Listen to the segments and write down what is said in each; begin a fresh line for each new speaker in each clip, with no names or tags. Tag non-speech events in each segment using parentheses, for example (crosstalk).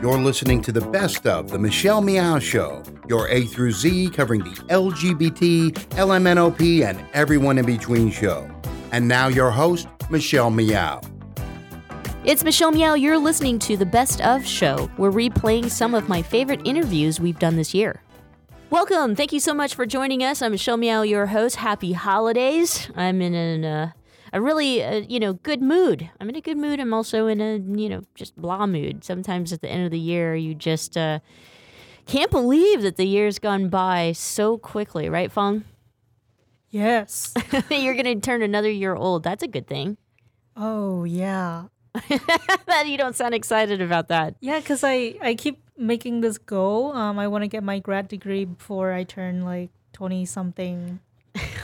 You're listening to the best of the Michelle Meow Show, your A through Z covering the LGBT, LMNOP, and everyone in between show. And now your host, Michelle Meow.
It's Michelle Meow. You're listening to the Best of Show. We're replaying some of my favorite interviews we've done this year. Welcome. Thank you so much for joining us. I'm Michelle Meow, your host. Happy holidays. I'm in an, uh, a really, uh, you know, good mood. I'm in a good mood. I'm also in a, you know, just blah mood. Sometimes at the end of the year, you just uh, can't believe that the year's gone by so quickly, right, Fong?
Yes. (laughs)
You're going to turn another year old. That's a good thing.
Oh, yeah. (laughs)
you don't sound excited about that.
Yeah, because I, I keep making this goal. Um, I want to get my grad degree before I turn like 20 something,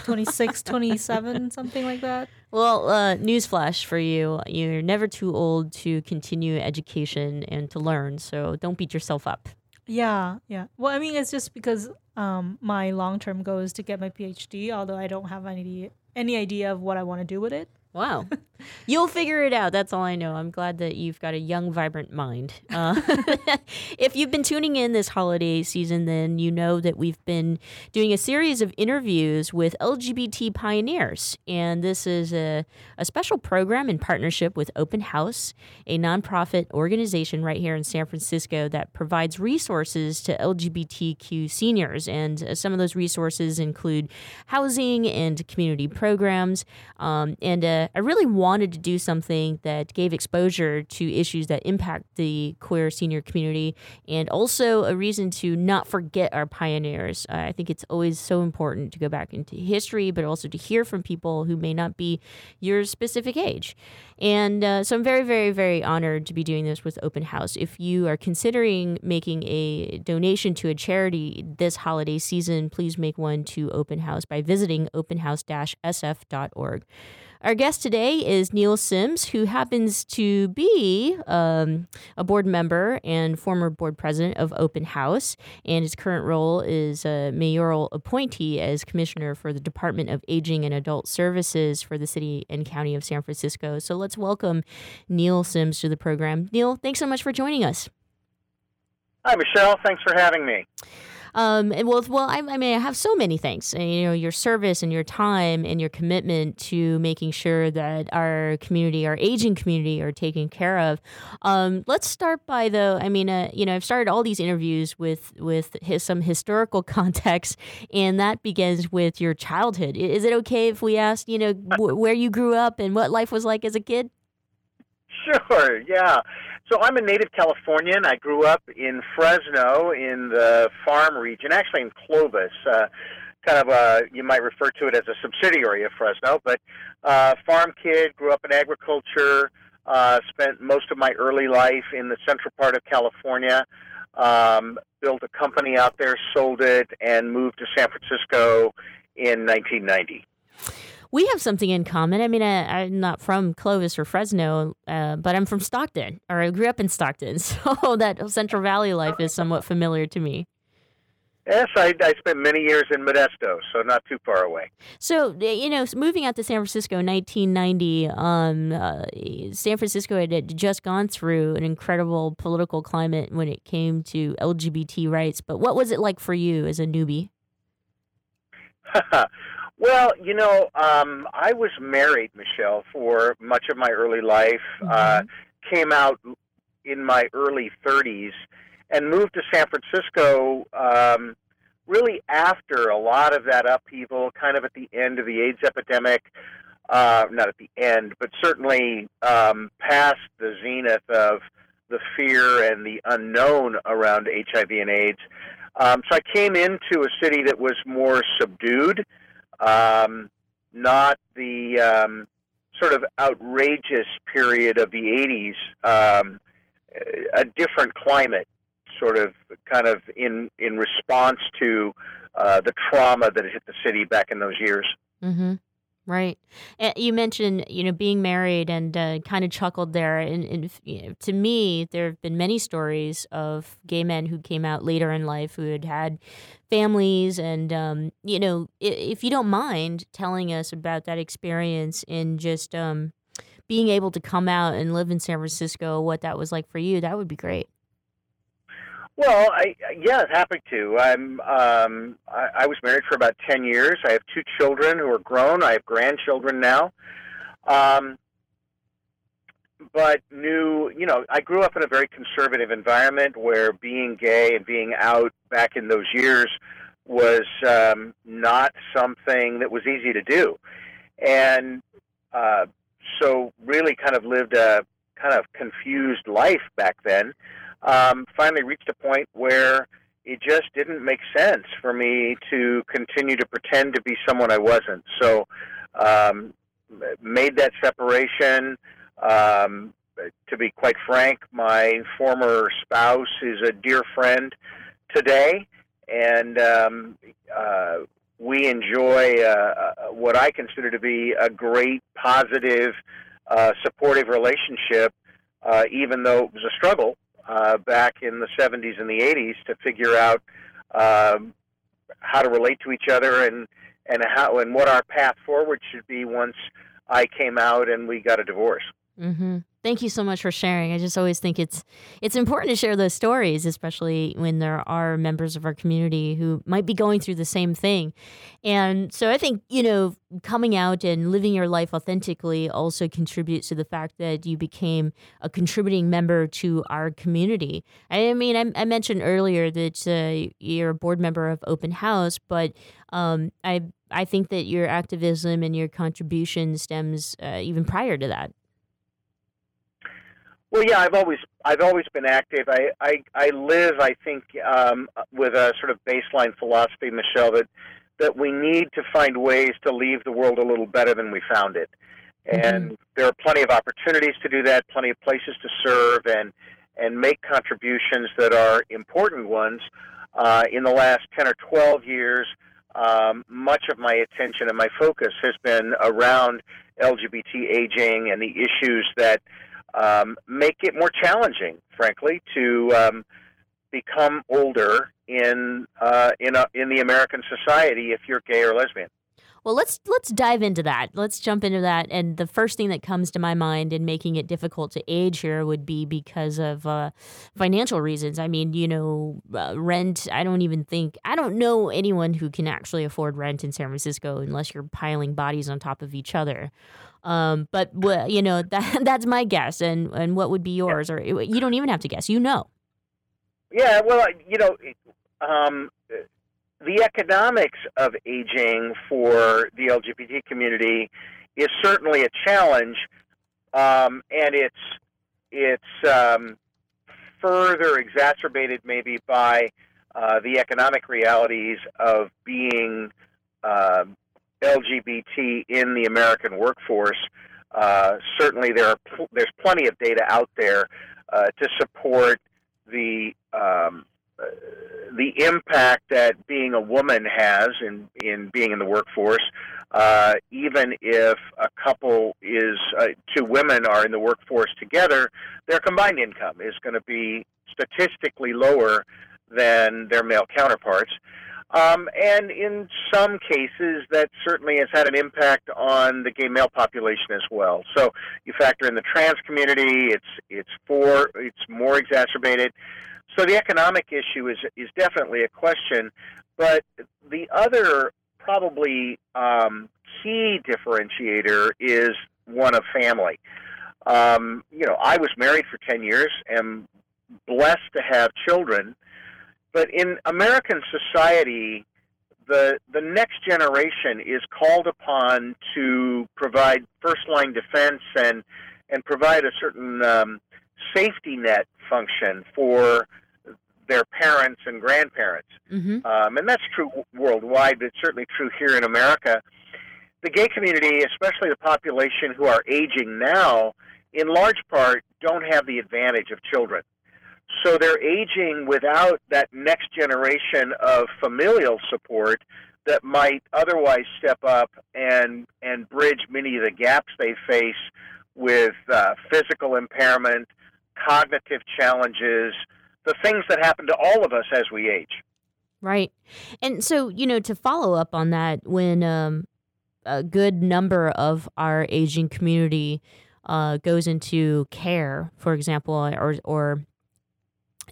26, 27, something like that.
Well, uh, newsflash for you: you're never too old to continue education and to learn. So don't beat yourself up.
Yeah, yeah. Well, I mean, it's just because um, my long term goal is to get my PhD, although I don't have any any idea of what I want to do with it.
Wow. (laughs) You'll figure it out. That's all I know. I'm glad that you've got a young, vibrant mind. Uh, (laughs) if you've been tuning in this holiday season, then you know that we've been doing a series of interviews with LGBT pioneers. And this is a, a special program in partnership with Open House, a nonprofit organization right here in San Francisco that provides resources to LGBTQ seniors. And uh, some of those resources include housing and community programs. Um, and uh, I really wanted to do something that gave exposure to issues that impact the queer senior community and also a reason to not forget our pioneers. Uh, I think it's always so important to go back into history, but also to hear from people who may not be your specific age. And uh, so I'm very, very, very honored to be doing this with Open House. If you are considering making a donation to a charity this holiday season, please make one to Open House by visiting openhouse-sf.org. Our guest today is Neil Sims, who happens to be um, a board member and former board president of Open House, and his current role is a mayoral appointee as commissioner for the Department of Aging and Adult Services for the city and county of San Francisco. So let's welcome Neil Sims to the program. Neil, thanks so much for joining us.
Hi, Michelle. Thanks for having me.
Um, and well, well, I, I, mean, I have so many things. You know, your service and your time and your commitment to making sure that our community, our aging community, are taken care of. Um, let's start by though. I mean, uh, you know, I've started all these interviews with with his, some historical (laughs) context, and that begins with your childhood. Is it okay if we ask, you know, where you grew up and what life was like as a kid?
Sure. Yeah. So I'm a native Californian. I grew up in Fresno in the farm region, actually in Clovis. Uh, kind of a, you might refer to it as a subsidiary of Fresno, but uh, farm kid, grew up in agriculture, uh, spent most of my early life in the central part of California, um, built a company out there, sold it, and moved to San Francisco in 1990
we have something in common. I mean, I, am not from Clovis or Fresno, uh, but I'm from Stockton, or I grew up in Stockton, (laughs) so that Central Valley life is somewhat familiar to me.
Yes, I, I spent many years in Modesto, so not too far away.
So, you know, moving out to San Francisco in 1990, um, uh, San Francisco had just gone through an incredible political climate when it came to LGBT rights. But what was it like for you as a newbie? (laughs)
Well, you know, um, I was married, Michelle, for much of my early life. Mm-hmm. Uh, came out in my early 30s and moved to San Francisco um, really after a lot of that upheaval, kind of at the end of the AIDS epidemic. Uh, not at the end, but certainly um, past the zenith of the fear and the unknown around HIV and AIDS. Um, so I came into a city that was more subdued um, not the um, sort of outrageous period of the 80s, um, a different climate, sort of kind of in, in response to uh, the trauma that hit the city back in those years.
Mm-hmm. Right. You mentioned, you know, being married and uh, kind of chuckled there. And, and you know, to me, there have been many stories of gay men who came out later in life who had had families. And, um, you know, if you don't mind telling us about that experience and just um, being able to come out and live in San Francisco, what that was like for you, that would be great.
Well, I yeah, happy to. I'm um, I, I was married for about ten years. I have two children who are grown. I have grandchildren now. Um, but knew, you know, I grew up in a very conservative environment where being gay and being out back in those years was um, not something that was easy to do, and uh, so really kind of lived a kind of confused life back then um, finally reached a point where it just didn't make sense for me to continue to pretend to be someone I wasn't. So, um, made that separation. Um, to be quite frank, my former spouse is a dear friend today, and um, uh, we enjoy uh, uh what I consider to be a great, positive, uh, supportive relationship, uh, even though it was a struggle uh, back in the 70s and the 80s to figure out um, how to relate to each other and and how and what our path forward should be once I came out and we got a divorce.
Mm-hmm. Thank you so much for sharing. I just always think it's it's important to share those stories, especially when there are members of our community who might be going through the same thing. And so I think, you know, coming out and living your life authentically also contributes to the fact that you became a contributing member to our community. I mean, I, I mentioned earlier that uh, you're a board member of Open House, but um, I I think that your activism and your contribution stems uh, even prior to that.
Well, yeah, I've always I've always been active. I I, I live, I think, um, with a sort of baseline philosophy, Michelle, that that we need to find ways to leave the world a little better than we found it, mm-hmm. and there are plenty of opportunities to do that, plenty of places to serve, and and make contributions that are important ones. Uh, in the last ten or twelve years, um, much of my attention and my focus has been around LGBT aging and the issues that um, make it more challenging, frankly, to um, become older in uh, in a, in the American society if you're gay or lesbian.
Well, let's let's dive into that. Let's jump into that. And the first thing that comes to my mind in making it difficult to age here would be because of uh, financial reasons. I mean, you know, uh, rent. I don't even think I don't know anyone who can actually afford rent in San Francisco unless you're piling bodies on top of each other. Um, but you know (laughs) that that's my guess, and and what would be yours, or you don't even have to guess. You know.
Yeah, well, you know, um, the economics of aging for the LGBT community is certainly a challenge, um, and it's it's um, further exacerbated maybe by uh, the economic realities of being uh, LGBT in the American workforce. Uh, certainly, there are pl- there's plenty of data out there uh, to support the um, uh, the impact that being a woman has in in being in the workforce. Uh, even if a couple is uh, two women are in the workforce together, their combined income is going to be statistically lower than their male counterparts. Um, and in some cases, that certainly has had an impact on the gay male population as well. So you factor in the trans community; it's it's for it's more exacerbated. So the economic issue is is definitely a question, but the other probably um, key differentiator is one of family. Um, you know, I was married for ten years, am blessed to have children but in American society, the the next generation is called upon to provide first line defense and and provide a certain um, safety net function for their parents and grandparents. Mm-hmm. Um, and that's true worldwide, but it's certainly true here in America. The gay community, especially the population who are aging now, in large part don't have the advantage of children. So they're aging without that next generation of familial support that might otherwise step up and and bridge many of the gaps they face with uh, physical impairment, cognitive challenges, the things that happen to all of us as we age.
Right, and so you know to follow up on that, when um, a good number of our aging community uh, goes into care, for example, or or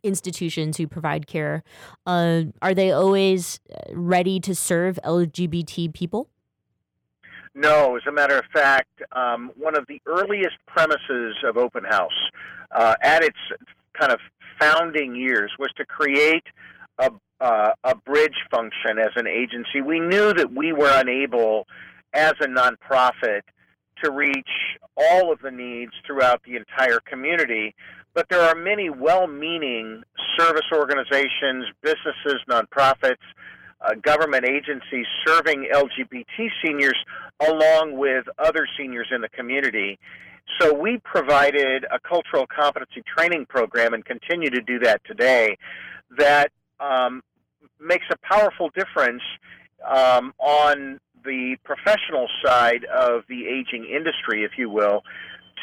institutions who provide care, uh, are they always uh, ready to serve LGBT people?
No, as a matter of fact, um, one of the earliest premises of Open House uh, at its kind of founding years was to create a, uh, a bridge function as an agency. We knew that we were unable as a nonprofit to reach all of the needs throughout the entire community, but there are many well meaning service organizations, businesses, nonprofits uh, government agencies serving LGBT seniors along with other seniors in the community. So we provided a cultural competency training program and continue to do that today that um, makes a powerful difference um, on the professional side of the aging industry, if you will,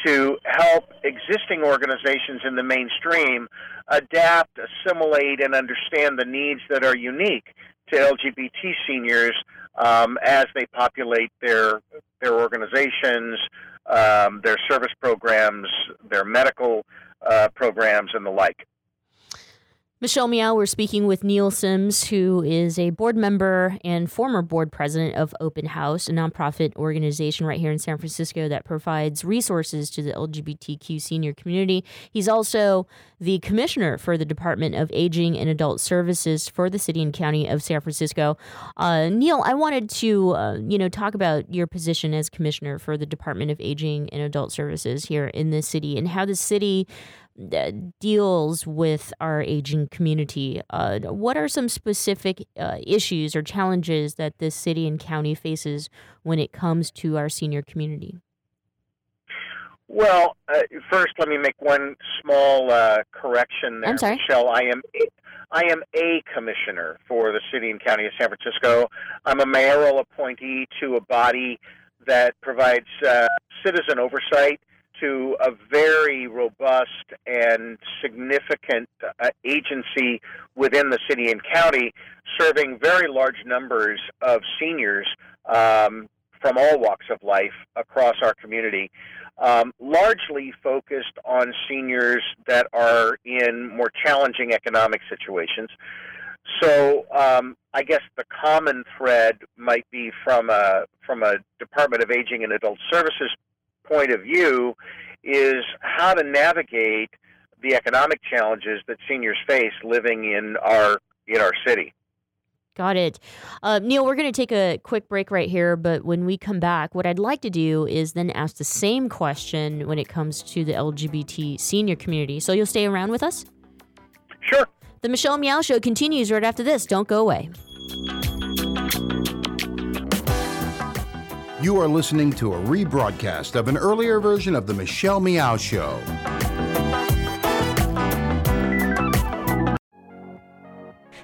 to help existing organizations in the mainstream adapt, assimilate, and understand the needs that are unique to LGBT seniors um, as they populate their their organizations, um, their service programs, their medical uh, programs, and the like.
Michelle Meow, we're speaking with Neil Sims, who is a board member and former board president of Open House, a nonprofit organization right here in San Francisco that provides resources to the LGBTQ senior community. He's also the commissioner for the Department of Aging and Adult Services for the city and county of San Francisco. Uh, Neil, I wanted to, uh, you know, talk about your position as commissioner for the Department of Aging and Adult Services here in the city and how the city deals with our aging community. Uh, what are some specific uh, issues or challenges that this city and county faces when it comes to our senior community?
Well, uh, first, let me make one small uh, correction there,
I'm sorry.
Michelle. I am I am a commissioner for the city and county of San Francisco. I'm a mayoral appointee to a body that provides uh, citizen oversight to a very robust and significant uh, agency within the city and county, serving very large numbers of seniors um, from all walks of life across our community. Um, largely focused on seniors that are in more challenging economic situations. So um, I guess the common thread might be from a from a Department of Aging and Adult Services point of view is how to navigate the economic challenges that seniors face living in our in our city.
Got it. Uh, Neil, we're going to take a quick break right here, but when we come back, what I'd like to do is then ask the same question when it comes to the LGBT senior community. So you'll stay around with us?
Sure.
The Michelle Meow Show continues right after this. Don't go away.
You are listening to a rebroadcast of an earlier version of The Michelle Meow Show.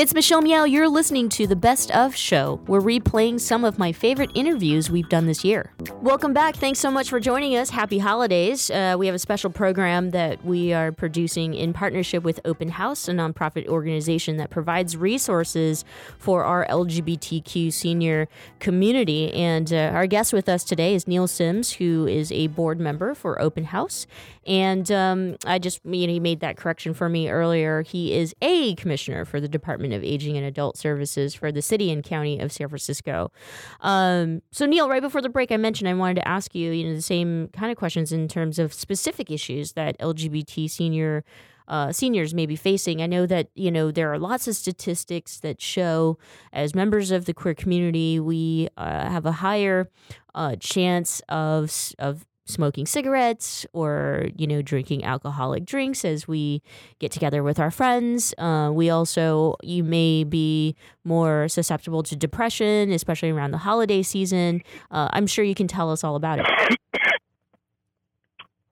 It's Michelle Meow. You're listening to the Best of Show. We're replaying some of my favorite interviews we've done this year. Welcome back. Thanks so much for joining us. Happy holidays. Uh, we have a special program that we are producing in partnership with Open House, a nonprofit organization that provides resources for our LGBTQ senior community. And uh, our guest with us today is Neil Sims, who is a board member for Open House. And um, I just, you know, he made that correction for me earlier. He is a commissioner for the Department of Aging and Adult Services for the city and county of San Francisco. Um, so, Neil, right before the break, I mentioned I wanted to ask you, you know, the same kind of questions in terms of specific issues that LGBT senior. Uh, seniors may be facing. I know that you know there are lots of statistics that show, as members of the queer community, we uh, have a higher uh, chance of of smoking cigarettes or you know drinking alcoholic drinks as we get together with our friends uh, we also you may be more susceptible to depression especially around the holiday season uh, i'm sure you can tell us all about it (coughs)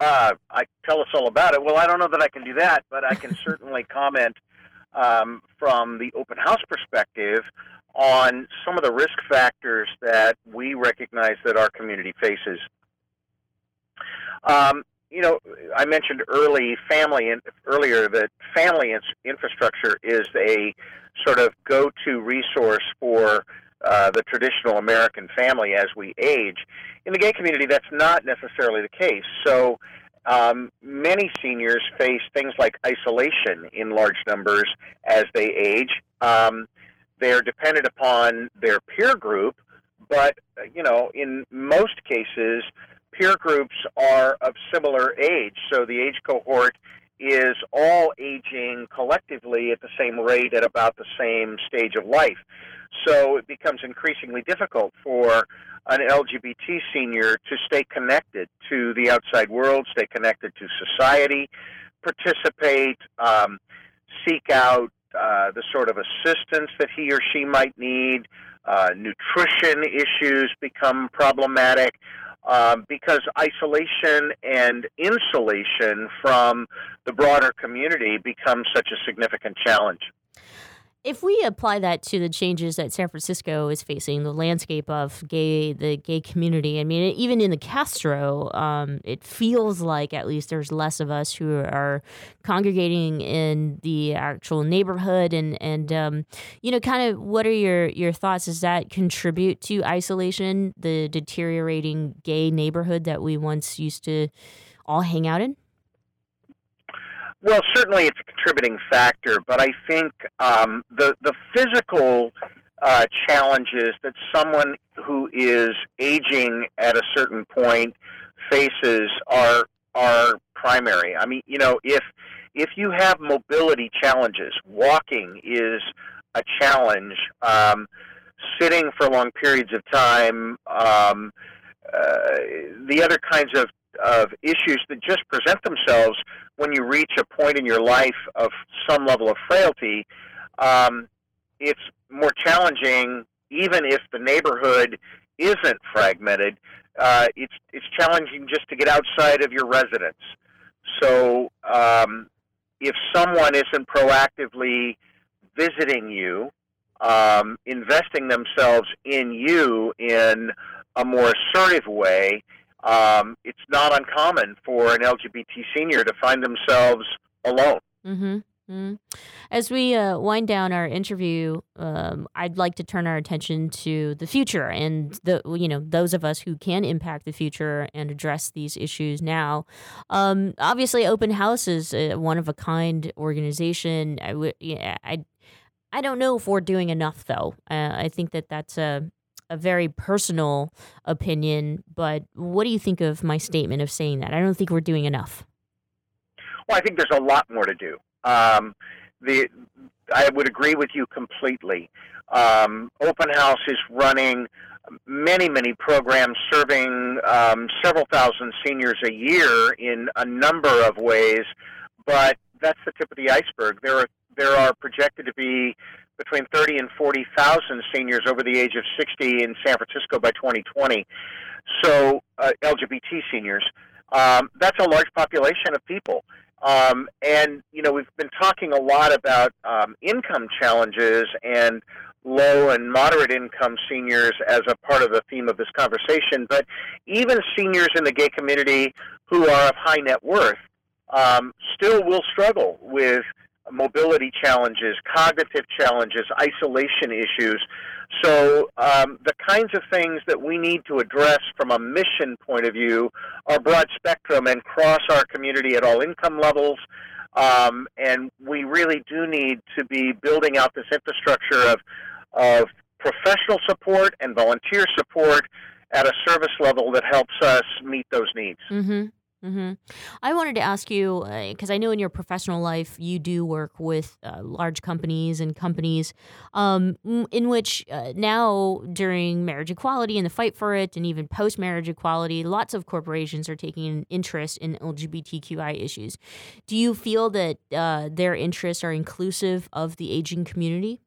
uh, I tell us all about it. Well, I don't know that I can do that, but I can certainly (laughs) comment um, from the open house perspective on some of the risk factors that we recognize that our community faces. Um, you know, I mentioned early family and earlier that family infrastructure is a sort of go-to resource for uh, the traditional American family as we age. In the gay community, that's not necessarily the case. So um, many seniors face things like isolation in large numbers as they age. Um, they're dependent upon their peer group, but you know, in most cases, peer groups are of similar age, so the age cohort is all aging collectively at the same rate at about the same stage of life. So it becomes increasingly difficult for an LGBT senior to stay connected to the outside world, stay connected to society, participate, um, seek out uh, the sort of assistance that he or she might need. Uh, nutrition issues become problematic um, because isolation and insulation from the broader community becomes such a significant challenge
if we apply that to the changes that San Francisco is facing, the landscape of gay, the gay community, I mean, even in the Castro, um, it feels like at least there's less of us who are congregating in the actual neighborhood, and and um, you know, kind of, what are your your thoughts? Does that contribute to isolation, the deteriorating gay neighborhood that we once used to all hang out in?
Well, certainly it's a contributing factor, but I think um, the the physical uh, challenges that someone who is aging at a certain point faces are are primary. I mean, you know, if if you have mobility challenges, walking is a challenge. Um, sitting for long periods of time, um, uh, the other kinds of of issues that just present themselves when you reach a point in your life of some level of frailty, um, it's more challenging, even if the neighborhood isn't fragmented. Uh, it's it's challenging just to get outside of your residence. So um, if someone isn't proactively visiting you, um, investing themselves in you in a more assertive way, um, it's not uncommon for an LGBT senior to find themselves alone.
Mm-hmm. Mm-hmm. As we uh, wind down our interview, um, I'd like to turn our attention to the future and the you know those of us who can impact the future and address these issues now. Um, obviously, Open House is a one of a kind organization. I yeah, I I don't know if we're doing enough though. Uh, I think that that's a a very personal opinion, but what do you think of my statement of saying that? I don't think we're doing enough.
Well, I think there's a lot more to do. Um, the I would agree with you completely. Um, Open House is running many, many programs serving um, several thousand seniors a year in a number of ways, but that's the tip of the iceberg. There are there are projected to be between 30 and 40,000 seniors over the age of 60 in San Francisco by 2020. So, uh, LGBT seniors. Um, that's a large population of people. Um, and you know, we've been talking a lot about um, income challenges and low and moderate income seniors as a part of the theme of this conversation. But even seniors in the gay community who are of high net worth um, still will struggle with mobility challenges, cognitive challenges, isolation issues. So, um, the kinds of things that we need to address from a mission point of view are broad spectrum and cross our community at all income levels. Um, and we really do need to be building out this infrastructure of, of professional support and volunteer support at a service level that helps us meet those needs.
Mm-hmm. Mm-hmm. I wanted to ask you because uh, I know in your professional life you do work with uh, large companies and companies um, in which uh, now during marriage equality and the fight for it, and even post marriage equality, lots of corporations are taking an interest in LGBTQI issues. Do you feel that uh, their interests are inclusive of the aging community?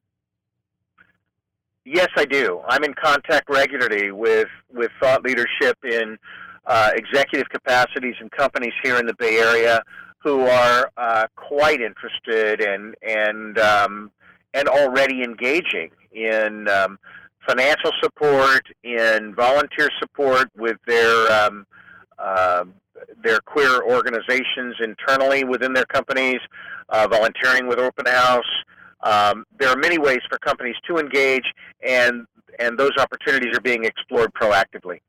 Yes, I do. I'm in contact regularly with with thought leadership in uh, executive capacities and companies here in the Bay Area who are uh, quite interested and and um, and already engaging in um, financial support, in volunteer support with their um, uh, their queer organizations internally within their companies, uh, volunteering with Open House. Um, there are many ways for companies to engage, and and those opportunities are being explored proactively.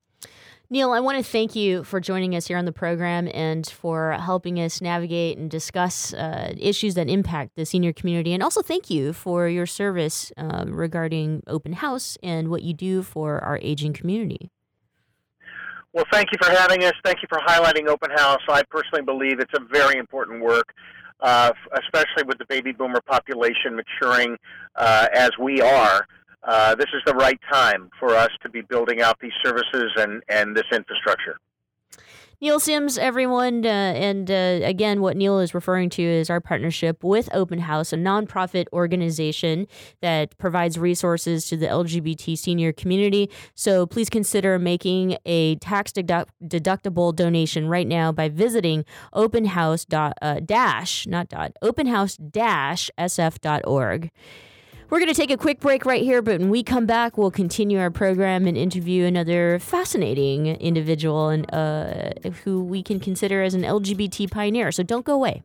Neil, I want to thank you for joining us here on the program and for helping us navigate and discuss uh, issues that impact the senior community. And also thank you for your service uh, regarding Open House and what you do for our aging community.
Well, thank you for having us. Thank you for highlighting Open House. I personally believe it's a very important work, uh, especially with the baby boomer population maturing uh, as we are uh, this is the right time for us to be building out these services and, and this infrastructure.
Neil Sims, everyone, uh, and uh, again, what Neil is referring to is our partnership with Open House, a nonprofit organization that provides resources to the LGBT senior community. So please consider making a tax deductible donation right now by visiting openhouse dot, uh, dash not dot openhouse dash sf.org. We're going to take a quick break right here, but when we come back, we'll continue our program and interview another fascinating individual and uh, who we can consider as an LGBT pioneer. So don't go away.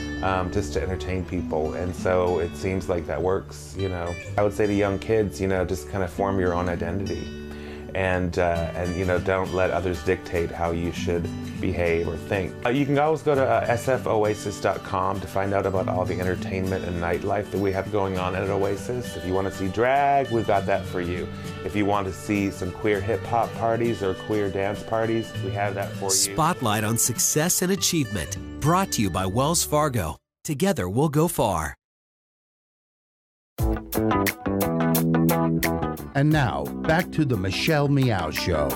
um, just to entertain people. And so it seems like that works, you know. I would say to young kids, you know, just kind of form your own identity. and uh, and you know don't let others dictate how you should behave or think. Uh, you can always go to uh, sfoasis.com to find out about all the entertainment and nightlife that we have going on at Oasis. If you want to see drag, we've got that for you. If you want to see some queer hip hop parties or queer dance parties, we have that for you.
Spotlight on success and achievement, brought to you by Wells Fargo. Together we'll go far.
And now, back to the Michelle Meow Show.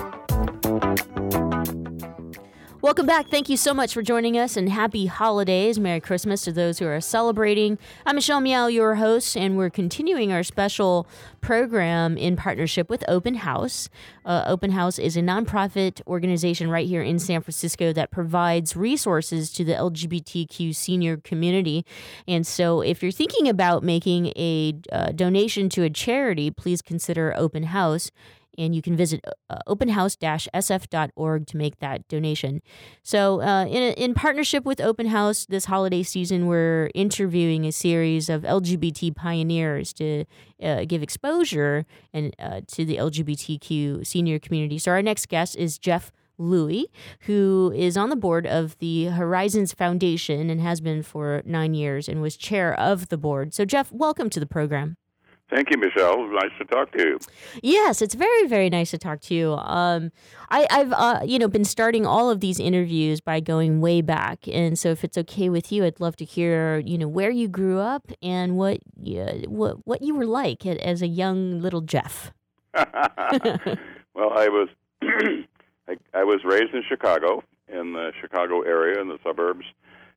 Welcome back. Thank you so much for joining us and happy holidays. Merry Christmas to those who are celebrating. I'm Michelle Meow, your host, and we're continuing our special program in partnership with Open House. Uh, Open House is a nonprofit organization right here in San Francisco that provides resources to the LGBTQ senior community. And so if you're thinking about making a uh, donation to a charity, please consider Open House and you can visit uh, openhouse-sf.org to make that donation. So, uh, in, in partnership with Open House, this holiday season, we're interviewing a series of LGBT pioneers to uh, give exposure and uh, to the LGBTQ senior community. So, our next guest is Jeff. Lewy, who is on the board of the Horizons Foundation and has been for nine years and was chair of the board. So, Jeff, welcome to the program.
Thank you, Michelle. Nice to talk to you.
Yes, it's very, very nice to talk to you. Um, I, have uh, you know, been starting all of these interviews by going way back, and so if it's okay with you, I'd love to hear, you know, where you grew up and what, uh, what, what you were like as a young little Jeff. (laughs) (laughs)
well, I was, (clears throat) I, I, was raised in Chicago, in the Chicago area, in the suburbs,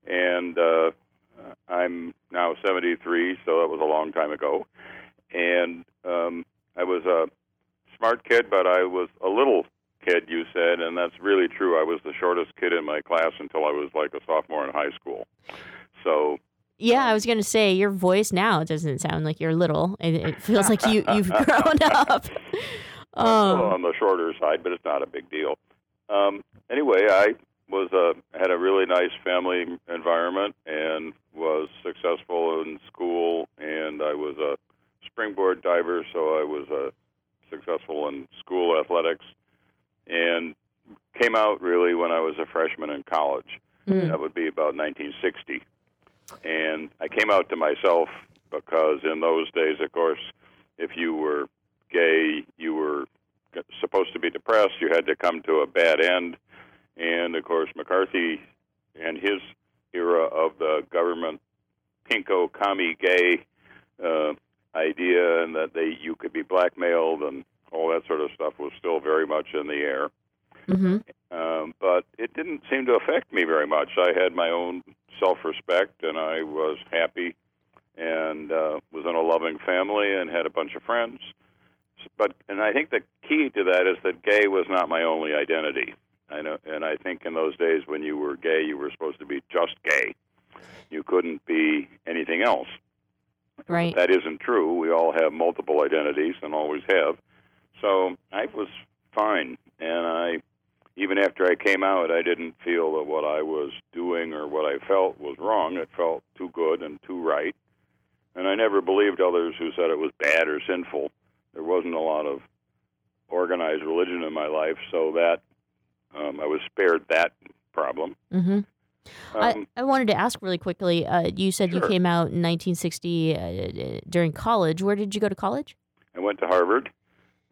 and uh, I'm now 73, so that was a long time ago and um, I was a smart kid, but I was a little kid. You said, and that's really true. I was the shortest kid in my class until I was like a sophomore in high school. So.
Yeah, I was going to say your voice now doesn't sound like you're little. It, it feels like you you've (laughs) grown up.
Um, on the shorter side, but it's not a big deal. Um, anyway, I was a had a really nice family environment and was successful in school, and I was a springboard diver, so I was uh, successful in school athletics, and came out really when I was a freshman in college. Mm. That would be about 1960, and I came out to myself because in those days, of course, if you were gay, you were supposed to be depressed. You had to come to a bad end, and of course, McCarthy and his era of the government pinko commie gay uh, idea and that they you could be blackmailed and all that sort of stuff was still very much in the air.
Mm-hmm.
Um, but it didn't seem to affect me very much. I had my own self-respect, and I was happy, and uh, was in a loving family, and had a bunch of friends. But and I think the key to that is that gay was not my only identity. I know, and I think in those days when you were gay, you were supposed to be just gay. You couldn't be anything else.
Right.
That isn't true. We all have multiple identities and always have. So I was fine, and I even after I came out, I didn't feel that what I was doing or what I felt was wrong. It felt too good and too right. And I never believed others who said it was bad or sinful. There wasn't a lot of organized religion in my life, so that um, I was spared that problem.
Mm-hmm. Um, I, I wanted to ask really quickly. Uh, you said
sure.
you came out in 1960 uh, during college. Where did you go to college?
I went to Harvard,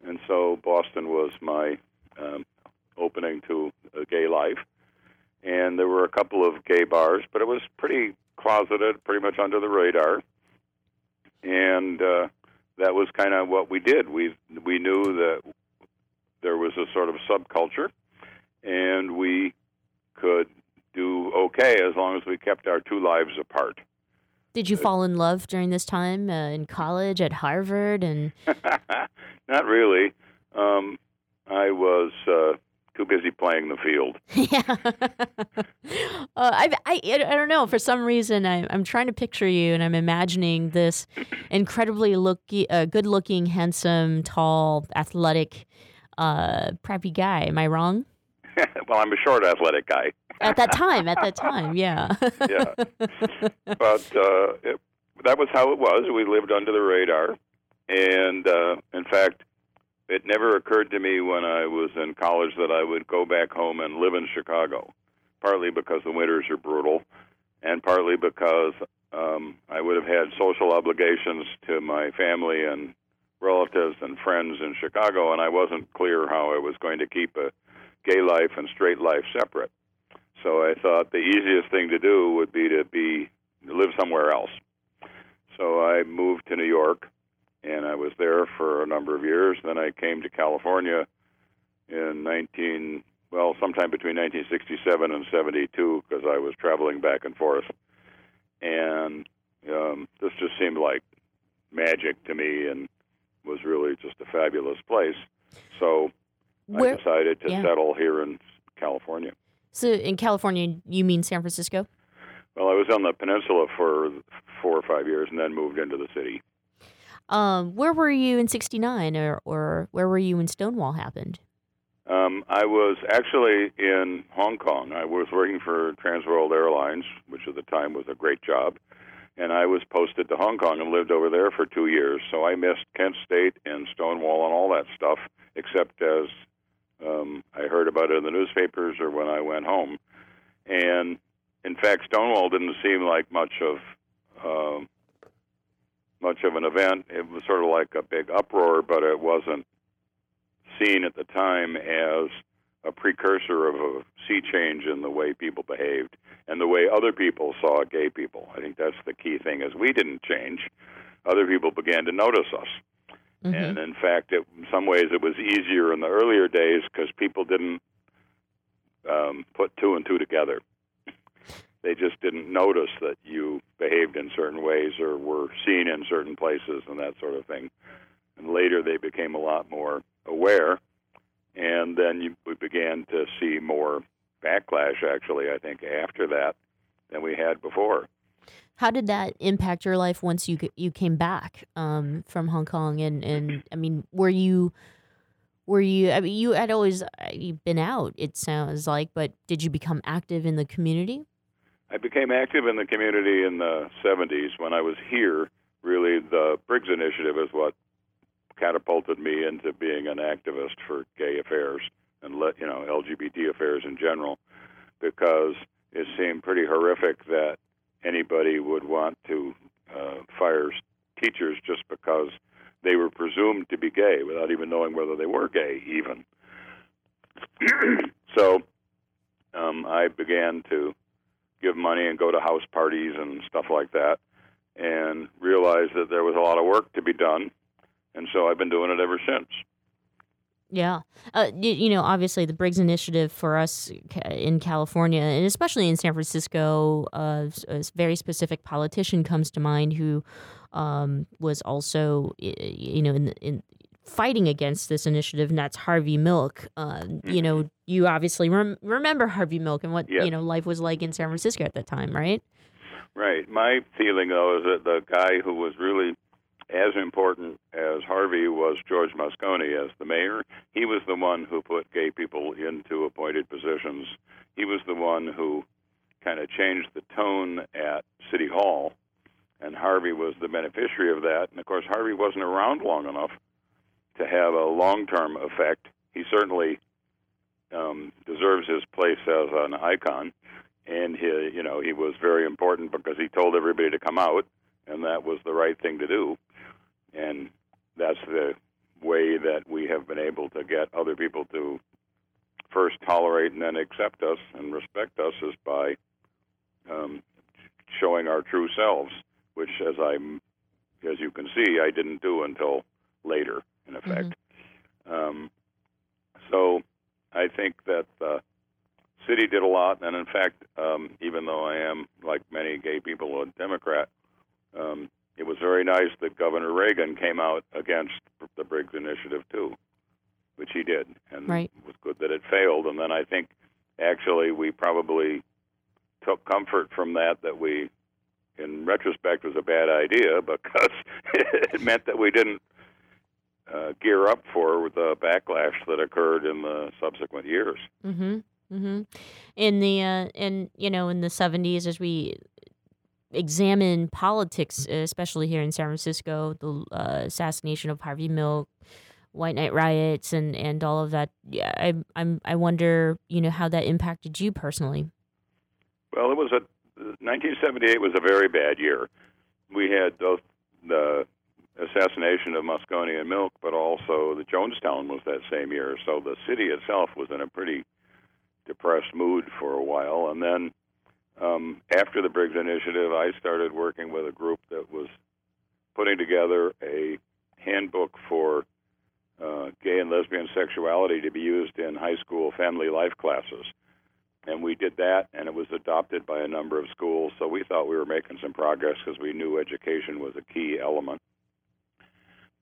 and so Boston was my um, opening to a gay life. And there were a couple of gay bars, but it was pretty closeted, pretty much under the radar. And uh, that was kind of what we did. We we knew that there was a sort of subculture, and we could do okay as long as we kept our two lives apart.
Did you fall in love during this time uh, in college at Harvard and? (laughs)
Not really. Um, I was uh, too busy playing the field. (laughs)
yeah. (laughs) uh, I, I, I don't know. For some reason, I, I'm trying to picture you, and I'm imagining this (clears throat) incredibly looky, uh, good-looking, handsome, tall, athletic, uh, preppy guy. Am I wrong?
well, I'm a short, athletic guy
at that time. At that time, yeah.
yeah, (laughs) but uh, it, that was how it was. We lived under the radar, and uh, in fact, it never occurred to me when I was in college that I would go back home and live in Chicago, partly because the winters are brutal, and partly because um, I would have had social obligations to my family and relatives and friends in Chicago, and I wasn't clear how I was going to keep a gay life and straight life separate. So I thought the easiest thing to do would be to be live somewhere else. So I moved to New York, and I was there for a number of years. Then I came to California in 19 well, sometime between 1967 and 72 because I was traveling back and forth, and um, this just seemed like magic to me, and was really just a fabulous place. So
Where-
I decided to
yeah.
settle here in California.
So in California, you mean San Francisco?
Well, I was on the peninsula for four or five years, and then moved into the city.
Um, where were you in '69, or or where were you when Stonewall happened?
Um, I was actually in Hong Kong. I was working for Trans World Airlines, which at the time was a great job, and I was posted to Hong Kong and lived over there for two years. So I missed Kent State and Stonewall and all that stuff, except as um, I heard about it in the newspapers or when I went home. And in fact, Stonewall didn't seem like much of um, much of an event. It was sort of like a big uproar, but it wasn't seen at the time as a precursor of a sea change in the way people behaved and the way other people saw gay people. I think that's the key thing is we didn't change. Other people began to notice us. And in fact, it, in some ways, it was easier in the earlier days because people didn't um, put two and two together. They just didn't notice that you behaved in certain ways or were seen in certain places and that sort of thing. And later, they became a lot more aware, and then you, we began to see more backlash. Actually, I think after that than we had before.
How did that impact your life once you you came back um, from Hong Kong? And, and I mean, were you were you? I mean, you had always uh, you've been out. It sounds like, but did you become active in the community?
I became active in the community in the 70s when I was here. Really, the Briggs Initiative is what catapulted me into being an activist for gay affairs and let you know LGBT affairs in general, because it seemed pretty horrific that anybody would want to uh, fire teachers just because they were presumed to be gay without even knowing whether they were gay, even. (clears throat) so um, I began to give money and go to house parties and stuff like that, and realized that there was a lot of work to be done, and so I've been doing it ever since.
Yeah. Uh, y- you know, obviously the Briggs Initiative for us in California and especially in San Francisco, uh, a very specific politician comes to mind who um, was also, you know, in, in fighting against this initiative, and that's Harvey Milk. Uh, You know, you obviously rem- remember Harvey Milk and what,
Yes.
you know, life was like in San Francisco at that time, right?
Right. My feeling, though, is that the guy who was really as important as Harvey was George Moscone as the mayor. He was the one who put gay people into appointed positions. He was the one who kind of changed the tone at City Hall, and Harvey was the beneficiary of that. And of course, Harvey wasn't around long enough to have a long term effect. He certainly um, deserves his place as an icon and he, you know, he was very important because he told everybody to come out, and that was the right thing to do. And that's the way that we have been able to get other people to first tolerate and then accept us and respect us is by um, showing our true selves, which, as I, as you can see, I didn't do until later, in effect. Um, so I think that the city did a lot, and in fact, um, even though I am like many gay people a Democrat, um, very nice that Governor Reagan came out against the Briggs Initiative too, which he did, and
Right.
it was good that it failed. And then I think actually we probably took comfort from that that we, in retrospect, was a bad idea (laughs) because it meant that we didn't uh, gear up for the backlash that occurred in the subsequent years.
Mm-hmm. Mm-hmm. In the uh, in you know in the seventies, as we examine politics, especially here in San Francisco, the uh, assassination of Harvey Milk, white night riots and and all of that. Yeah, I I'm I wonder you know how that impacted you personally.
Well, it was a 1978 was a very bad year. We had both the assassination of Moscone and Milk, but also the Jonestown was that same year. So the city itself was in a pretty depressed mood for a while. And then um, after the Briggs Initiative, I started working with a group that was putting together a handbook for uh, gay and lesbian sexuality to be used in high school family life classes. And we did that, and it was adopted by a number of schools. So we thought we were making some progress because we knew education was a key element.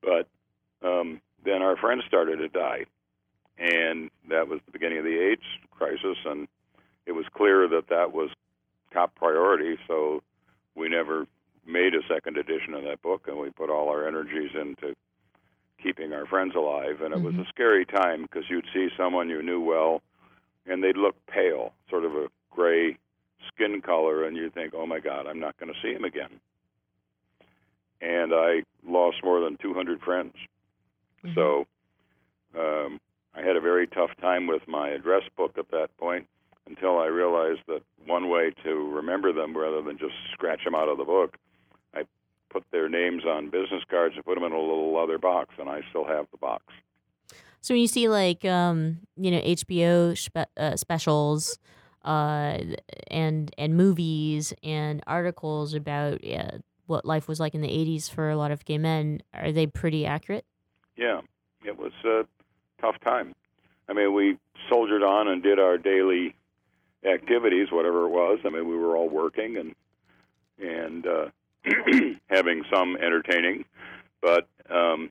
But um, then our friends started to die, and that was the beginning of the AIDS crisis, and it was clear that that was top priority. So we never made a second edition of that book, and we put all our energies into keeping our friends alive. And it mm-hmm. was a scary time because you'd see someone you knew well, and they'd look pale, sort of a gray skin color, and you think, "Oh my God, I'm not going to see him again." And I lost more than 200 friends. Mm-hmm. So um, I had a very tough time with my address book at that point until I realized that one way to remember them rather than just scratch them out of the book, I put their names on business cards and put them in a little leather box, and I still have the box.
So when you see like um, you know HBO spe- uh, specials uh, and and movies and articles about uh, what life was like in the '80s for a lot of gay men, are they pretty accurate?
Yeah, it was a tough time. I mean, we soldiered on and did our daily activities, whatever it was. I mean, we were all working and and uh, (clears throat) having some entertaining, but um,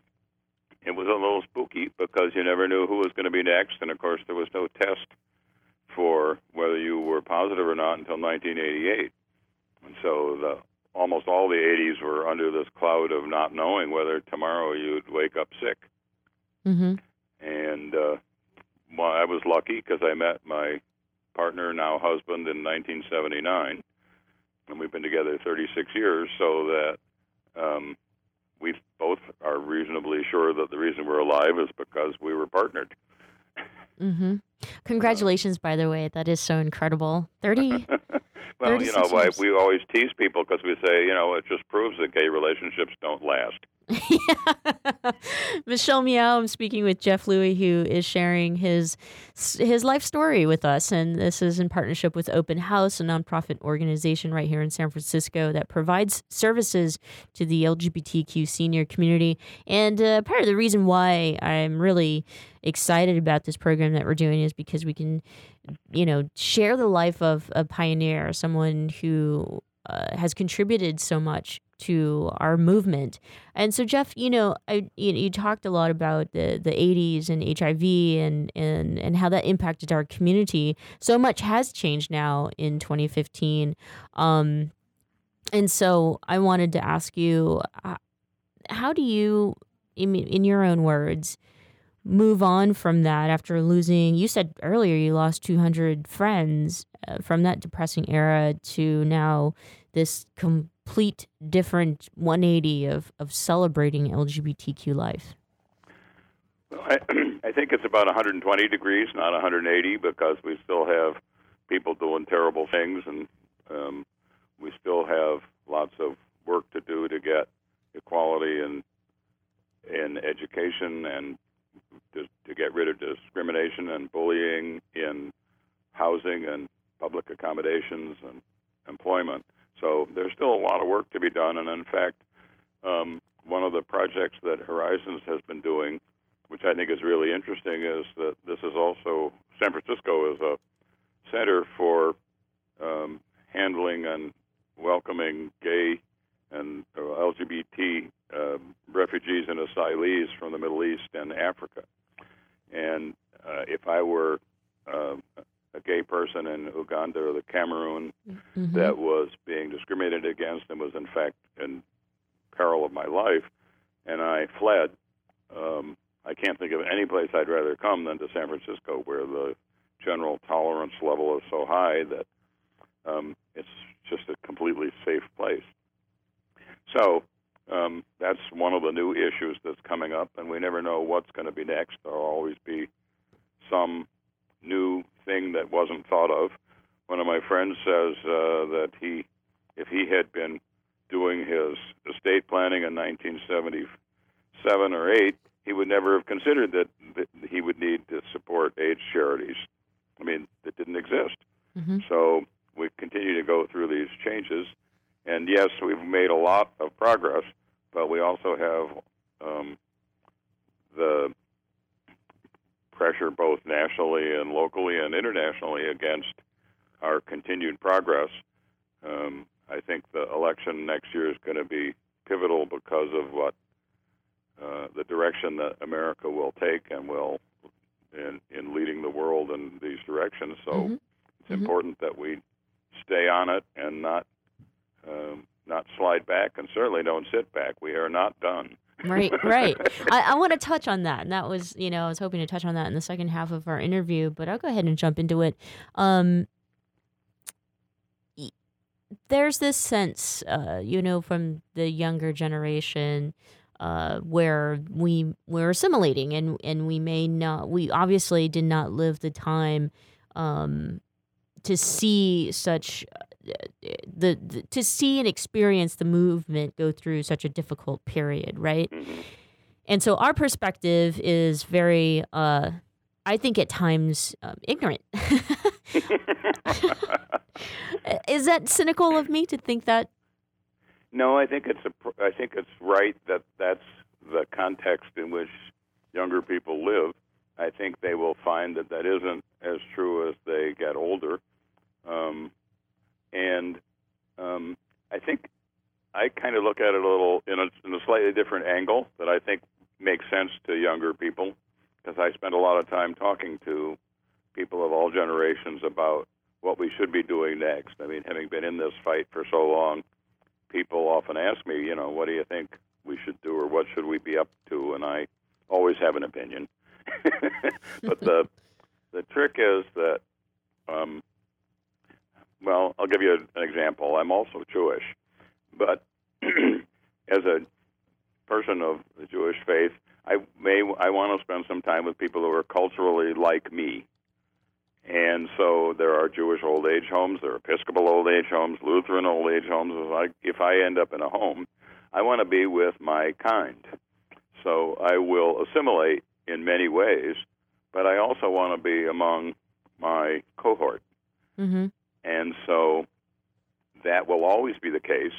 it was a little spooky because you never knew who was going to be next, and of course, there was no test for whether you were positive or not until 1988, and so the almost all the 80s were under this cloud of not knowing whether tomorrow you'd wake up sick.
Mm-hmm.
And uh, well, I was lucky because I met my partner, now husband, in 1979, and we've been together 36 years. So that um, we both are reasonably sure that the reason we're alive is because we were partnered.
Mm-hmm. Congratulations, by the way. That is so incredible. 30. (laughs)
well, you know, we always tease people because we say, you know, it just proves that gay relationships don't last. (laughs)
Michelle Meow. I'm speaking with Jeff Lewy, who is sharing his his life story with us, and this is in partnership with Open House, a nonprofit organization right here in San Francisco that provides services to the LGBTQ senior community. And uh, part of the reason why I'm really excited about this program that we're doing is because we can, you know, share the life of a pioneer, someone who uh, has contributed so much to our movement. And so, Jeff, you know, I, you, you talked a lot about the, the 80s and HIV and, and, and how that impacted our community. So much has changed now in 2015. Um, and so I wanted to ask you, uh, how do you, in, in your own words, move on from that after losing, you said earlier you lost 200 friends uh, from that depressing era to now this complete different 180 of, of celebrating LGBTQ life?
Well, I, (clears throat) I think it's about 120 degrees, not 180, because we still have people doing terrible things, and um, we still have lots of work to do to get equality and in education and to, to get rid of discrimination and bullying in housing and public accommodations and employment. So there's still a lot of work to be done. And in fact, um, one of the projects that Horizons has been doing, which I think is really interesting, is that this is also San Francisco is a center for um, handling and welcoming gay and uh, LGBT uh, refugees and asylees from the Middle East and Africa. And uh, if I were uh, a gay person in Uganda or the Cameroon mm-hmm. that was being discriminated against and was in fact in peril of my life, and I fled. Um, I can't think of any place I'd rather come than to San Francisco, where the general tolerance level is so high that um, it's just a completely safe place. So um, that's one of the new issues that's coming up, and we never know what's going to be next. There'll always be some new thing that wasn't thought of. One of my friends says uh, that he, if he had been doing his estate planning in 1977 or 8, he would never have considered that, that he would need to support AIDS charities. I mean, that didn't exist.
Mm-hmm.
So we continue to go through these changes. And yes, we've made a lot of progress, but we also have um, the pressure both nationally and locally and internationally against our continued progress. Um, I think the election next year is going to be pivotal because of what uh, the direction that America will take and will in, in leading the world in these directions. So
Mhm.
it's important that we stay on it and not um, not slide back, and certainly don't sit back. We are not done.
Right, (laughs) right. I, I want to touch on that. And that was, you know, I was hoping to touch on that in the second half of our interview, but I'll go ahead and jump into it. Um, there's this sense, uh, you know, from the younger generation uh, where we we're assimilating and, and we may not, we obviously did not live the time um, to see such the, the to see and experience the movement go through such a difficult period, right? And so our perspective is very, uh, I think, at times um, ignorant. (laughs) is that cynical of me to think that?
No, I think it's a. I think it's right that that's the context in which younger people live. I think they will find that that isn't as true as they get older, um, and um, I think I kind of look at it a little in a, in a slightly different angle that I think makes sense to younger people because I spend a lot of time talking to people of all generations about what we should be doing next. I mean, having been in this fight for so long, people often ask me, you know, what do you think we should do or what should we be up to? And I always have an opinion. (laughs) but the the trick is that, um, well, I'll give you an example. I'm also Jewish, but (clears throat) as a person of the Jewish faith, I may I want to spend some time with people who are culturally like me. And so there are Jewish old age homes, there are Episcopal old age homes, Lutheran old age homes. If I, if I end up in a home, I want to be with my kind. So I will assimilate in many ways, but I also want to be among my cohort.
Mm-hmm.
And so that will always be the case.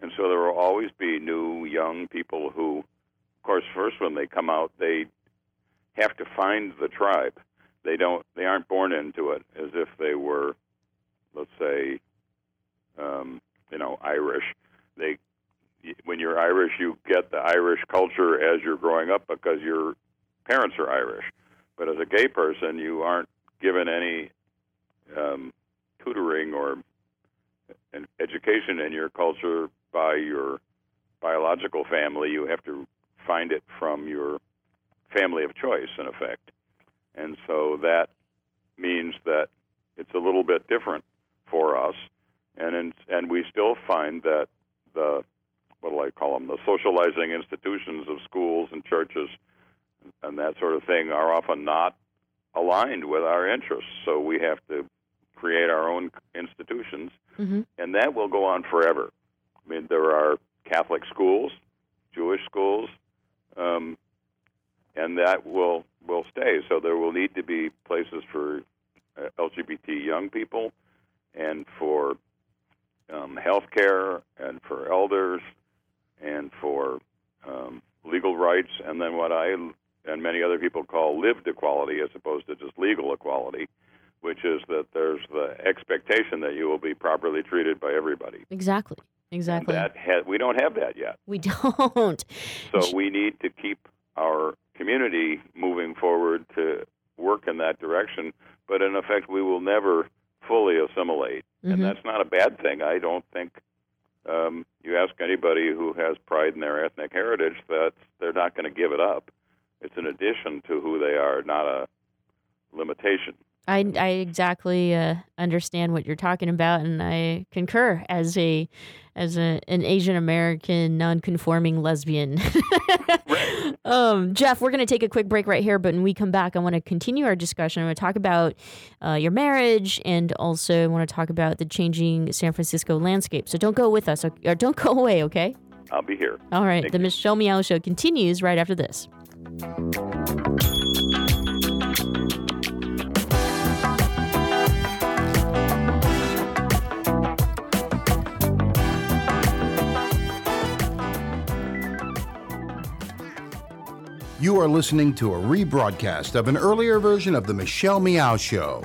And so there will always be new young people who, of course, first when they come out, they have to find the tribe. They don't. They aren't born into it as if they were, let's say, um, you know, Irish. They, when you're Irish, you get the Irish culture as you're growing up because your parents are Irish. But as a gay person, you aren't given any um, tutoring or an education in your culture by your biological family. You have to find it from your family of choice, in effect. And so that means that it's a little bit different for us. And in, and we still find that the what do I call them? The socializing institutions of schools and churches and that sort of thing are often not aligned with our interests. So we have to create our own institutions,
Mm-hmm.
and that will go on forever. I mean, there are Catholic schools, Jewish schools, um, and that will will stay. So there will need to be places for uh, LGBT young people, and for um, health care, and for elders, and for um, legal rights, and then what I and many other people call lived equality as opposed to just legal equality, which is that there's the expectation that you will be properly treated by everybody.
Exactly. Exactly.
That ha- we don't have that yet.
we (laughs) don't.
So we need to keep our community moving forward to work in that direction. But in effect, we will never fully assimilate,
Mhm.
and that's not a bad thing. I don't think um, you ask anybody who has pride in their ethnic heritage that they're not going to give it up. It's an addition to who they are, not a limitation.
I, I exactly uh, understand what you're talking about, and I concur as a as a, an Asian American non-conforming lesbian. (laughs) um, Jeff, we're going to take a quick break right here, but when we come back, I want to continue our discussion. I want to talk about uh, your marriage, and also I want to talk about the changing San Francisco landscape. So don't go with us, or, or don't (laughs) go away, okay?
I'll be here.
All right,
Thank
the
you.
Michelle Meow Show continues right after this.
You are listening to a rebroadcast of an earlier version of The Michelle Meow Show.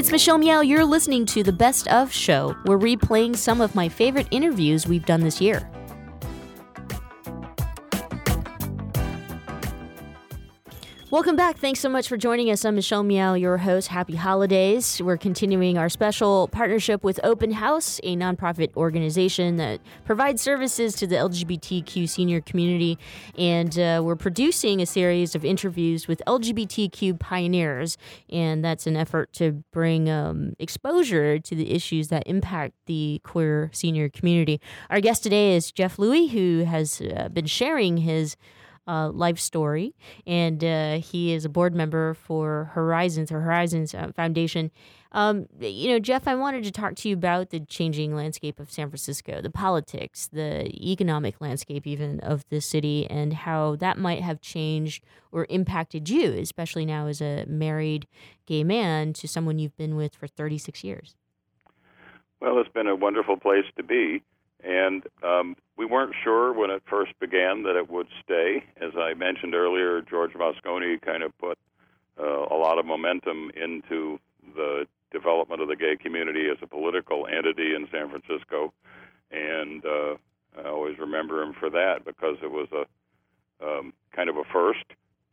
It's Michelle Meow. You're listening to the Best of Show. We're replaying some of my favorite interviews we've done this year. Welcome back. Thanks so much for joining us. I'm Michelle Meow, your host. Happy holidays. We're continuing our special partnership with Open House, a nonprofit organization that provides services to the LGBTQ senior community. And uh, we're producing a series of interviews with LGBTQ pioneers. And that's an effort to bring um, exposure to the issues that impact the queer senior community. Our guest today is Jeff Lewy, who has uh, been sharing his uh, life story, and uh, he is a board member for Horizons or Horizons uh, Foundation. Um, you know, Jeff, I wanted to talk to you about the changing landscape of San Francisco, the politics, the economic landscape, even of the city, and how that might have changed or impacted you, especially now as a married gay man to someone you've been with for 36 years.
Well, it's been a wonderful place to be. And um, we weren't sure when it first began that it would stay. As I mentioned earlier, George Moscone kind of put uh, a lot of momentum into the development of the gay community as a political entity in San Francisco. And uh, I always remember him for that because it was a um, kind of a first.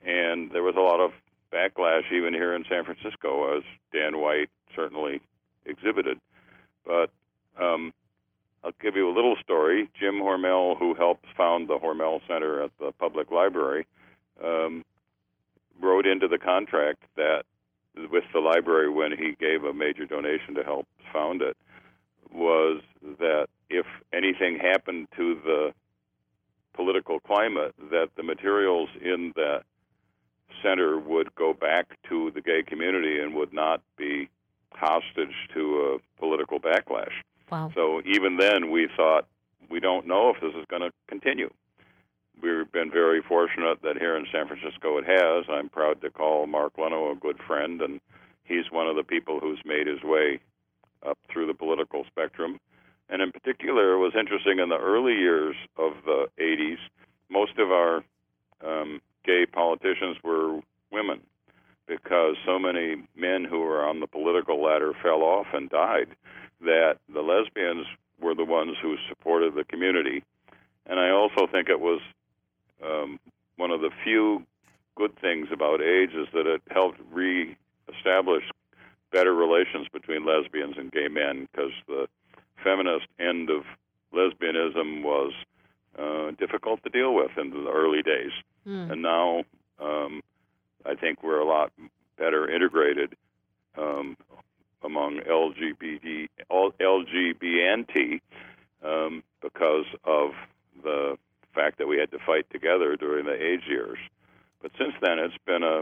And there was a lot of backlash even here in San Francisco, as Dan White certainly exhibited. But um, I'll give you a little story. Jim Hormel, who helped found the Hormel Center at the public library, um, wrote into the contract that with the library when he gave a major donation to help found it was that if anything happened to the political climate, that the materials in that center would go back to the gay community and would not be hostage to a political backlash.
Wow.
So even then, we thought we don't know if this is going to continue. We've been very fortunate that here in San Francisco it has. I'm proud to call Mark Leno a good friend, and he's one of the people who's made his way up through the political spectrum. And in particular, it was interesting in the early years of the 80s, most of our um, gay politicians were women because so many men who were on the political ladder fell off and died that the lesbians were the ones who supported the community. And I also think it was um, one of the few good things about AIDS is that it helped re-establish better relations between lesbians and gay men because the feminist end of lesbianism was uh, difficult to deal with in the early days,
Mm.
and now um, I think we're a lot better integrated um, among LGBT, LGBT, um, because of the fact that we had to fight together during the AIDS years. But since then, it's been a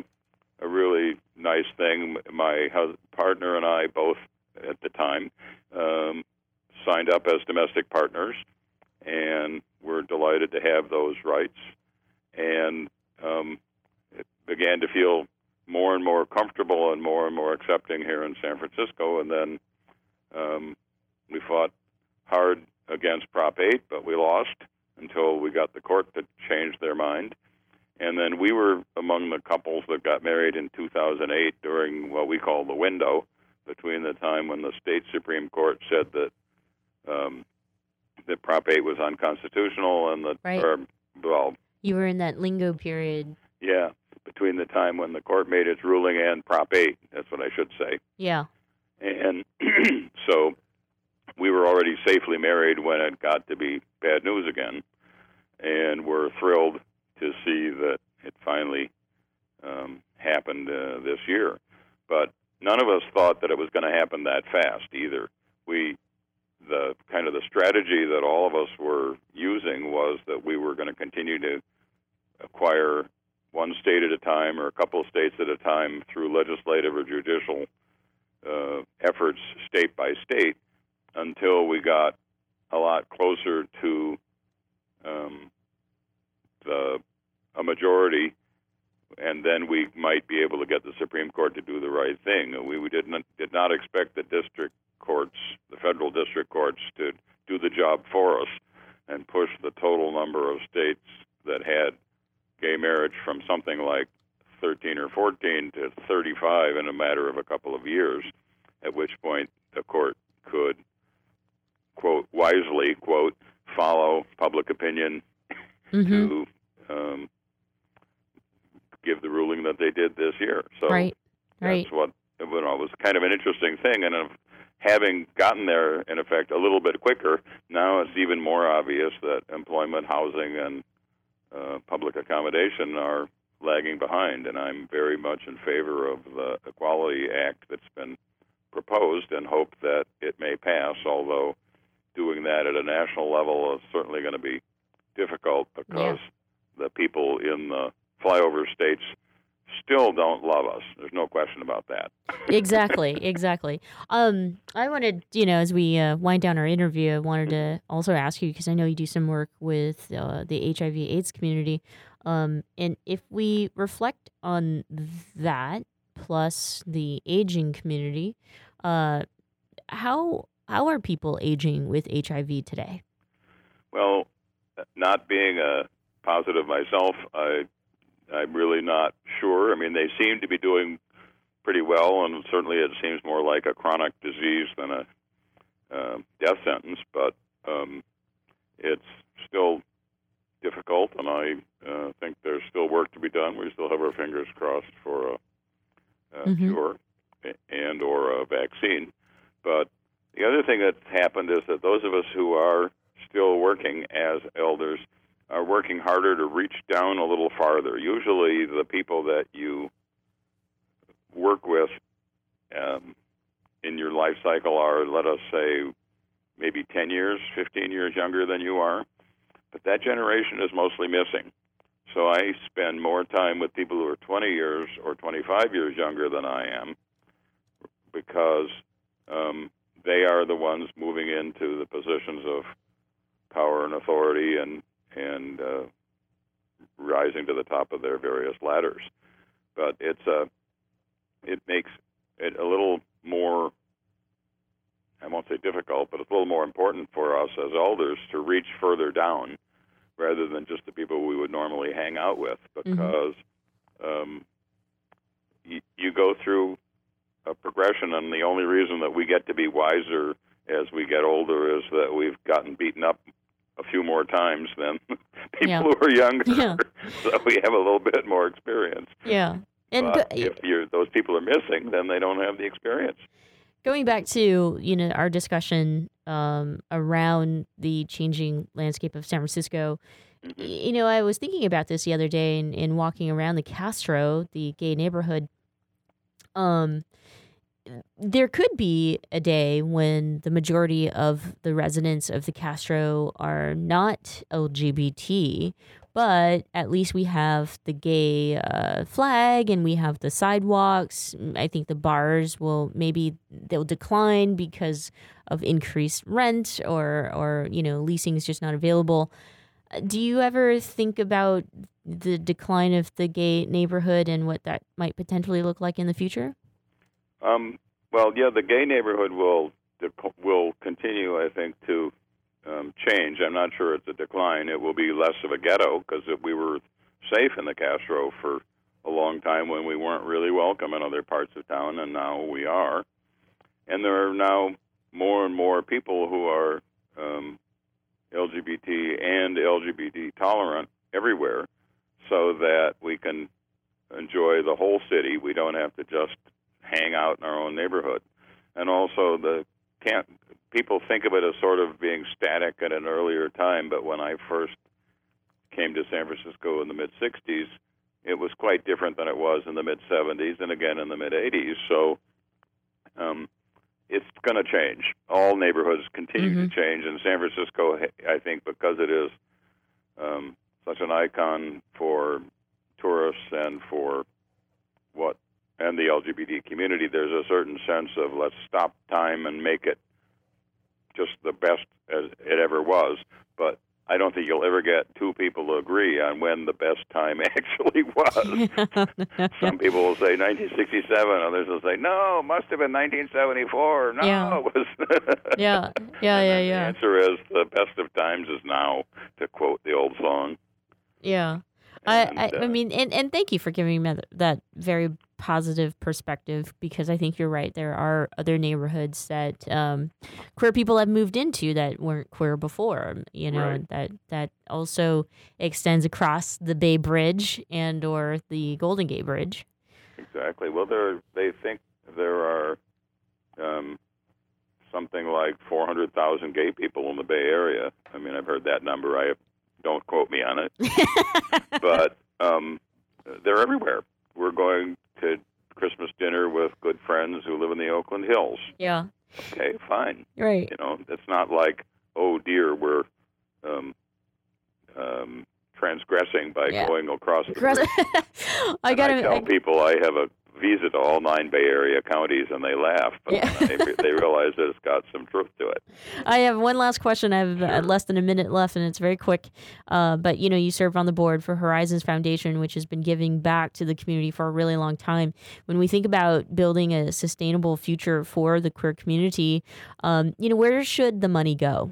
a really nice thing. My partner and I both, at the time, um, signed up as domestic partners, and we're delighted to have those rights. And um, it began to feel more and more comfortable and more and more accepting here in San Francisco. And then um, we fought hard against Prop 8, but we lost until we got the court to change their mind. And then we were among the couples that got married in 2008 during what we call the window between the time when the state Supreme Court said that um, that Prop 8 was unconstitutional and the
Right.
or, well,
You were in that lingo period.
yeah, between the time when the court made its ruling and Prop 8. That's what I should say.
Yeah.
And (clears throat) so we were already safely married when it got to be bad news again. And we're thrilled to see that it finally um, happened uh, this year. But none of us thought that it was going to happen that fast either. We, the kind of the strategy that all of us were using was that we were going to continue to acquire one state at a time or a couple of states at a time through legislative or judicial uh, efforts state by state until we got a lot closer to um, the a majority, and then we might be able to get the Supreme Court to do the right thing. We, we did not did not expect the district courts, the federal district courts, to do the job for us and push the total number of states that had gay marriage from something like 13 or 14 to 35 in a matter of a couple of years, at which point the court could, quote, wisely, quote, follow public opinion
Mm-hmm.
to um, give the ruling that they did this year. So
Right. Right.
that's what you know, it was kind of an interesting thing. And of having gotten there, in effect, a little bit quicker, now it's even more obvious that employment, housing, and uh, public accommodation are lagging behind. And I'm very much in favor of the Equality Act that's been proposed and hope that it may pass, although doing that at a national level is certainly going to be difficult because the people in the flyover states still don't love us. There's no question about that.
exactly, (laughs) exactly. Um, I wanted, you know, as we uh, wind down our interview, I wanted to also ask you because I know you do some work with uh, the HIV/AIDS community, um, and if we reflect on that plus the aging community, uh, how how are people aging with HIV today?
Well, not being a positive myself, I I'm really not sure. I mean, they seem to be doing pretty well, and certainly it seems more like a chronic disease than a uh, death sentence. But um, it's still difficult, and I uh, think there's still work to be done. We still have our fingers crossed for a, a
Mhm.
cure and or a vaccine. But the other thing that's happened is that those of us who are still working as elders are working harder to reach down a little farther. Usually, the people that you work with um, in your life cycle are, let us say, maybe 10 years, 15 years younger than you are. But that generation is mostly missing. So I spend more time with people who are 20 years or 25 years younger than I am because um, they are the ones moving into the positions of power and authority and and uh, rising to the top of their various ladders. But it's a it makes it a little more I won't say difficult, but it's a little more important for us as elders to reach further down rather than just the people we would normally hang out with because um, you, you go through a progression, and the only reason that we get to be wiser as we get older is that we've gotten beaten up a few more times than (laughs) people
Yeah.
who are younger.
Yeah. (laughs)
so we have a little bit more experience.
Yeah. And
but
go-
if you're, those people are missing, then they don't have the experience.
going back to you know our discussion um, around the changing landscape of San Francisco, y- you know I was thinking about this the other day in, in walking around the Castro, the gay neighborhood. Um, there could be a day when the majority of the residents of the Castro are not LGBT, but at least we have the gay uh, flag and we have the sidewalks. Mm, I think the bars will maybe they'll decline because of increased rent or or you know leasing is just not available. Uh, Do you ever think about the decline of the gay neighborhood and what that might potentially look like in the future?
Um, well, yeah, the gay neighborhood will will continue, I think, to um, change. I'm not sure it's a decline. It will be less of a ghetto because we were safe in the Castro for a long time when we weren't really welcome in other parts of town, and now we are. And there are now more and more people who are um, LGBT and LGBT tolerant everywhere, so that we can enjoy the whole city. We don't have to just hang out in our own neighborhood. And also the can't people think of it as sort of being static at an earlier time, but when I first came to San Francisco in the mid 60s, it was quite different than it was in the mid 70s and again in the mid 80s. So um, it's going to change. All neighborhoods continue to change, and San Francisco, I think, because it is um, such an icon for tourists and for what and the LGBT community, there's a certain sense of let's stop time and make it just the best as it ever was. But I don't think you'll ever get two people to agree on when the best time (laughs) actually was. (laughs) Some people will say 1967, others will say no, it must have been 1974. No,
Yeah.
it was. (laughs)
Yeah, yeah, yeah, yeah.
The answer is the best of times is now, to quote the old song.
yeah. I, I,
uh,
I mean, and, and thank you for giving me that, that very positive perspective because I think you're right. There are other neighborhoods that um, queer people have moved into that weren't queer before. You know,
Right.
that that also extends across the Bay Bridge and or the Golden Gate Bridge.
Exactly. Well, there they think there are um, something like 400,000 gay people in the Bay Area. I mean, I've heard that number. I don't quote me on it, (laughs) but um, they're everywhere. We're going to Christmas dinner with good friends who live in the Oakland Hills.
Yeah.
Okay, fine.
Right.
You know, it's not like, oh dear, we're um, um, transgressing by
Yeah.
going across the. (laughs)
I gotta.
I tell
I-
people I have a visa to all nine Bay Area counties, and they laugh, but
Yeah.
they, they realize that it's got some truth to it. (laughs)
I have one last question. I have uh, less than a minute left, and it's very quick. Uh, but you know, you serve on the board for Horizons Foundation, which has been giving back to the community for a really long time. When we think about building a sustainable future for the queer community, um, you know, where should the money go?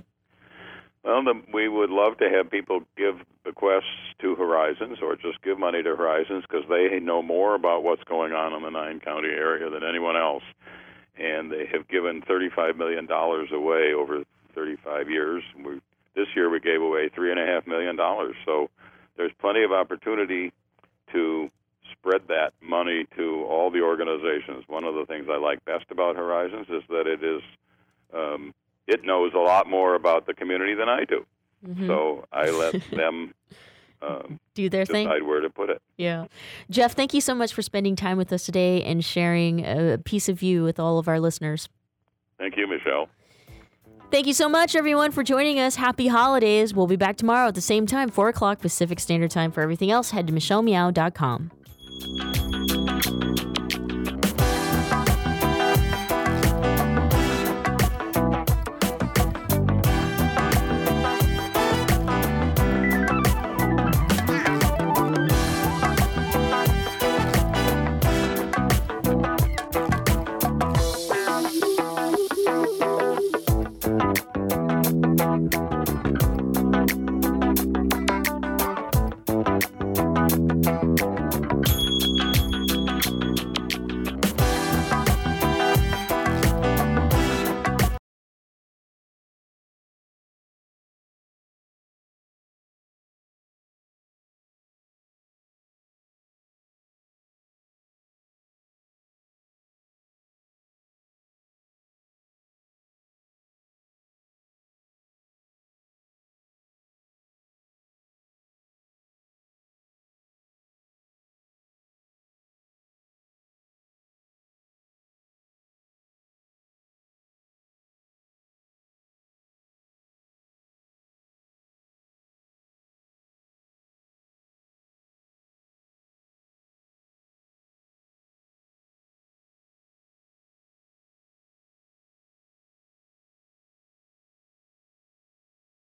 Well, the, we would love to have people give bequests to Horizons or just give money to Horizons because they know more about what's going on in the nine county area than anyone else. And they have given $35 million away over 35 years. We, this year we gave away $3.5 million. So there's plenty of opportunity to spread that money to all the organizations. One of the things I like best about Horizons is that it is um, it knows a lot more about the community than I do.
Mhm.
So I let (laughs) them um,
Do their thing.
decide where to put it.
Yeah. Jeff, thank you so much for spending time with us today and sharing a piece of you with all of our listeners.
Thank you, Michelle.
Thank you so much, everyone, for joining us. Happy holidays. We'll be back tomorrow at the same time, 4 o'clock Pacific Standard Time. For everything else, head to michellemeow.com.